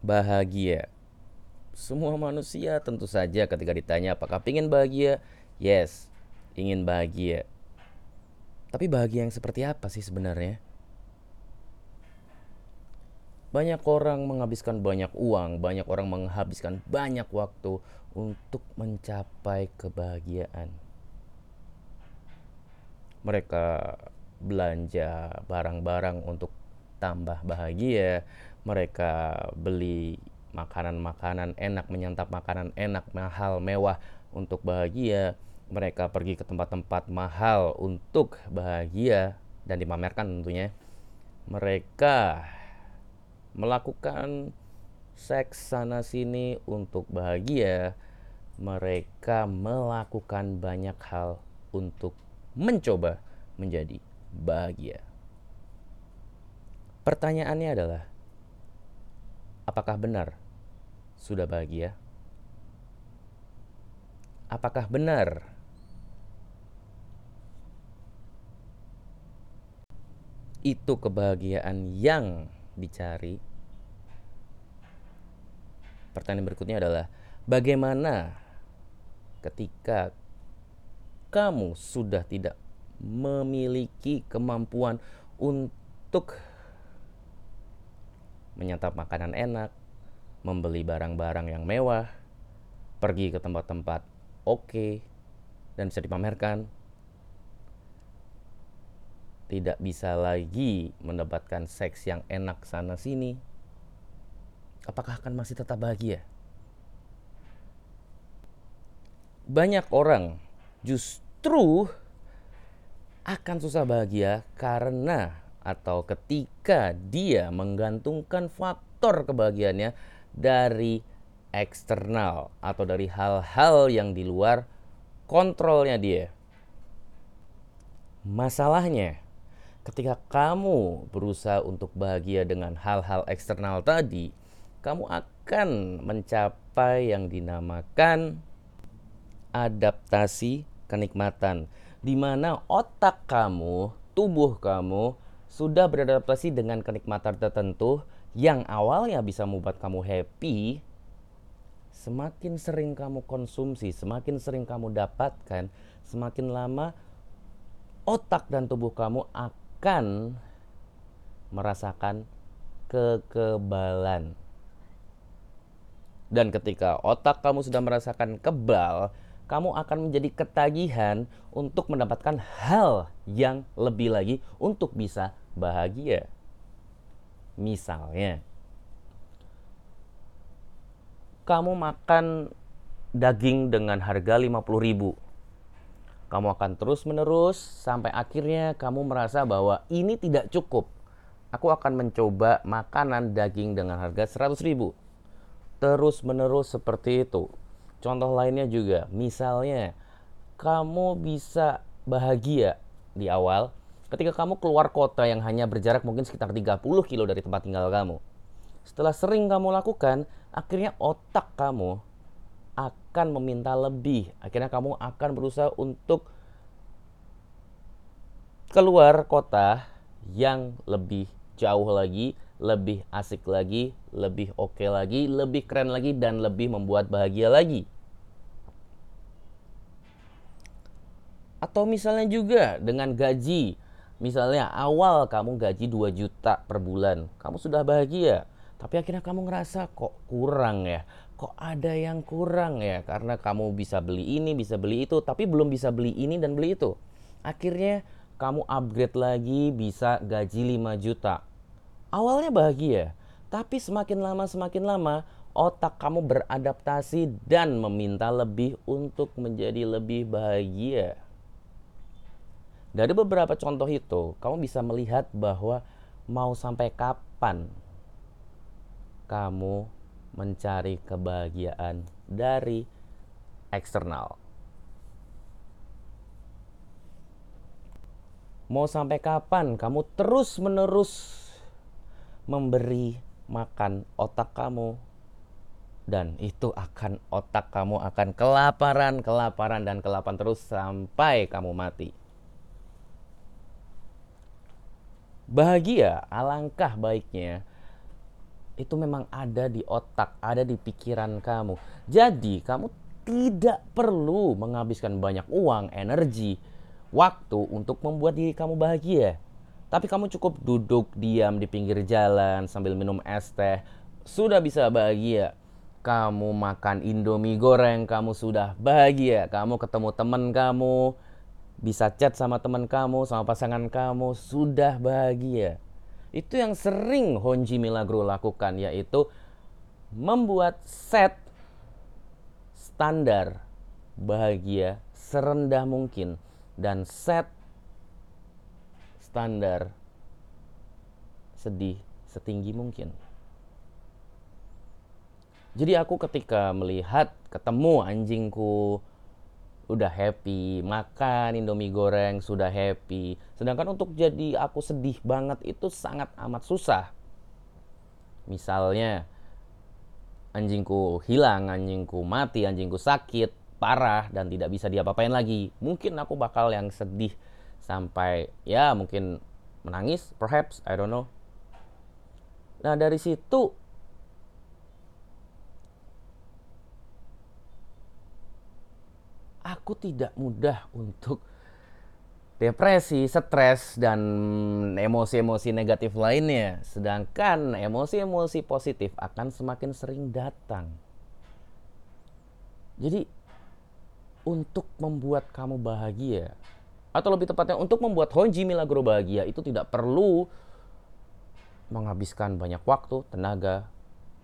bahagia. Semua manusia tentu saja ketika ditanya apakah ingin bahagia, yes, ingin bahagia. Tapi bahagia yang seperti apa sih sebenarnya? Banyak orang menghabiskan banyak uang, banyak orang menghabiskan banyak waktu untuk mencapai kebahagiaan. Mereka belanja barang-barang untuk tambah bahagia, mereka beli makanan-makanan enak, menyantap makanan enak, mahal, mewah untuk bahagia, mereka pergi ke tempat-tempat mahal untuk bahagia dan dipamerkan tentunya. Mereka melakukan seks sana sini untuk bahagia, mereka melakukan banyak hal untuk mencoba menjadi bahagia. Pertanyaannya adalah, apakah benar sudah bahagia? Apakah benar itu kebahagiaan yang dicari. Pertanyaan berikutnya adalah bagaimana ketika kamu sudah tidak memiliki kemampuan untuk menyantap makanan enak, membeli barang-barang yang mewah, pergi ke tempat-tempat oke okay, dan bisa dipamerkan, tidak bisa lagi mendapatkan seks yang enak sana sini, apakah akan masih tetap bahagia? Banyak orang justru akan susah bahagia karena atau ketika dia menggantungkan faktor kebahagiaannya dari eksternal atau dari hal-hal yang di luar kontrolnya dia. Masalahnya, ketika kamu berusaha untuk bahagia dengan hal-hal eksternal tadi, kamu akan mencapai yang dinamakan adaptasi kenikmatan, di mana otak kamu, tubuh kamu sudah beradaptasi dengan kenikmatan tertentu yang awalnya bisa membuat kamu happy. Semakin sering kamu konsumsi, semakin sering kamu dapatkan, semakin lama otak dan tubuh kamu akan akan merasakan kekebalan. Dan ketika otak kamu sudah merasakan kebal, kamu akan menjadi ketagihan untuk mendapatkan hal yang lebih lagi untuk bisa bahagia. Misalnya, kamu makan daging dengan harga 50 ribu kamu akan terus-menerus sampai akhirnya kamu merasa bahwa ini tidak cukup. Aku akan mencoba makanan daging dengan harga 100 ribu. Terus-menerus seperti itu. Contoh lainnya juga, misalnya kamu bisa bahagia di awal ketika kamu keluar kota yang hanya berjarak mungkin sekitar 30 kilo dari tempat tinggal kamu. Setelah sering kamu lakukan, akhirnya otak kamu akan meminta lebih. Akhirnya kamu akan berusaha untuk keluar kota yang lebih jauh lagi, lebih asik lagi, lebih oke okay lagi, lebih keren lagi, dan lebih membuat bahagia lagi. Atau misalnya juga dengan gaji. Misalnya awal kamu gaji 2 juta per bulan, kamu sudah bahagia. Tapi akhirnya kamu ngerasa kok kurang ya, kok ada yang kurang ya? Karena kamu bisa beli ini bisa beli itu tapi belum bisa beli ini dan beli itu. Akhirnya kamu upgrade lagi bisa gaji 5 juta. Awalnya bahagia tapi semakin lama semakin lama otak kamu beradaptasi dan meminta lebih untuk menjadi lebih bahagia dari beberapa contoh itu kamu bisa melihat bahwa mau sampai kapan kamu mencari kebahagiaan dari eksternal. Mau sampai kapan kamu terus-menerus memberi makan otak kamu dan itu akan otak kamu akan kelaparan, kelaparan dan kelaparan terus sampai kamu mati. Bahagia, alangkah baiknya itu memang ada di otak, ada di pikiran kamu. Jadi, kamu tidak perlu menghabiskan banyak uang, energi, waktu untuk membuat diri kamu bahagia. Tapi kamu cukup duduk diam di pinggir jalan sambil minum es teh, sudah bisa bahagia. Kamu makan Indomie goreng, kamu sudah bahagia. Kamu ketemu teman kamu, bisa chat sama teman kamu, sama pasangan kamu, sudah bahagia. Itu yang sering Honji Milagro lakukan yaitu membuat set standar bahagia serendah mungkin dan set standar sedih setinggi mungkin. Jadi aku ketika melihat ketemu anjingku udah happy, makan Indomie goreng sudah happy. Sedangkan untuk jadi aku sedih banget itu sangat amat susah. Misalnya anjingku hilang, anjingku mati, anjingku sakit, parah dan tidak bisa diapa-apain lagi. Mungkin aku bakal yang sedih sampai ya mungkin menangis, perhaps, I don't know. Nah, dari situ aku tidak mudah untuk depresi, stres, dan emosi-emosi negatif lainnya. Sedangkan emosi-emosi positif akan semakin sering datang. Jadi, untuk membuat kamu bahagia, atau lebih tepatnya untuk membuat Honji Milagro bahagia, itu tidak perlu menghabiskan banyak waktu, tenaga,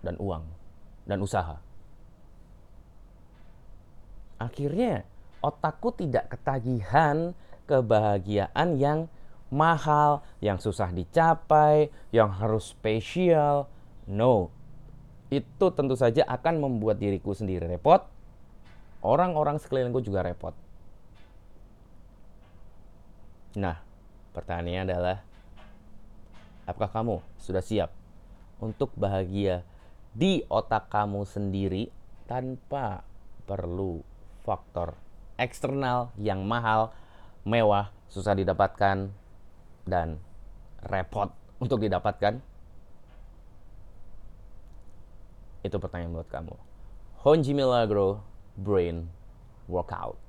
dan uang, dan usaha. Akhirnya, otakku tidak ketagihan kebahagiaan yang mahal, yang susah dicapai, yang harus spesial. No. Itu tentu saja akan membuat diriku sendiri repot. Orang-orang sekelilingku juga repot. Nah, pertanyaannya adalah apakah kamu sudah siap untuk bahagia di otak kamu sendiri tanpa perlu faktor eksternal yang mahal, mewah, susah didapatkan, dan repot untuk didapatkan? Itu pertanyaan buat kamu. Honji Milagro Brain Workout.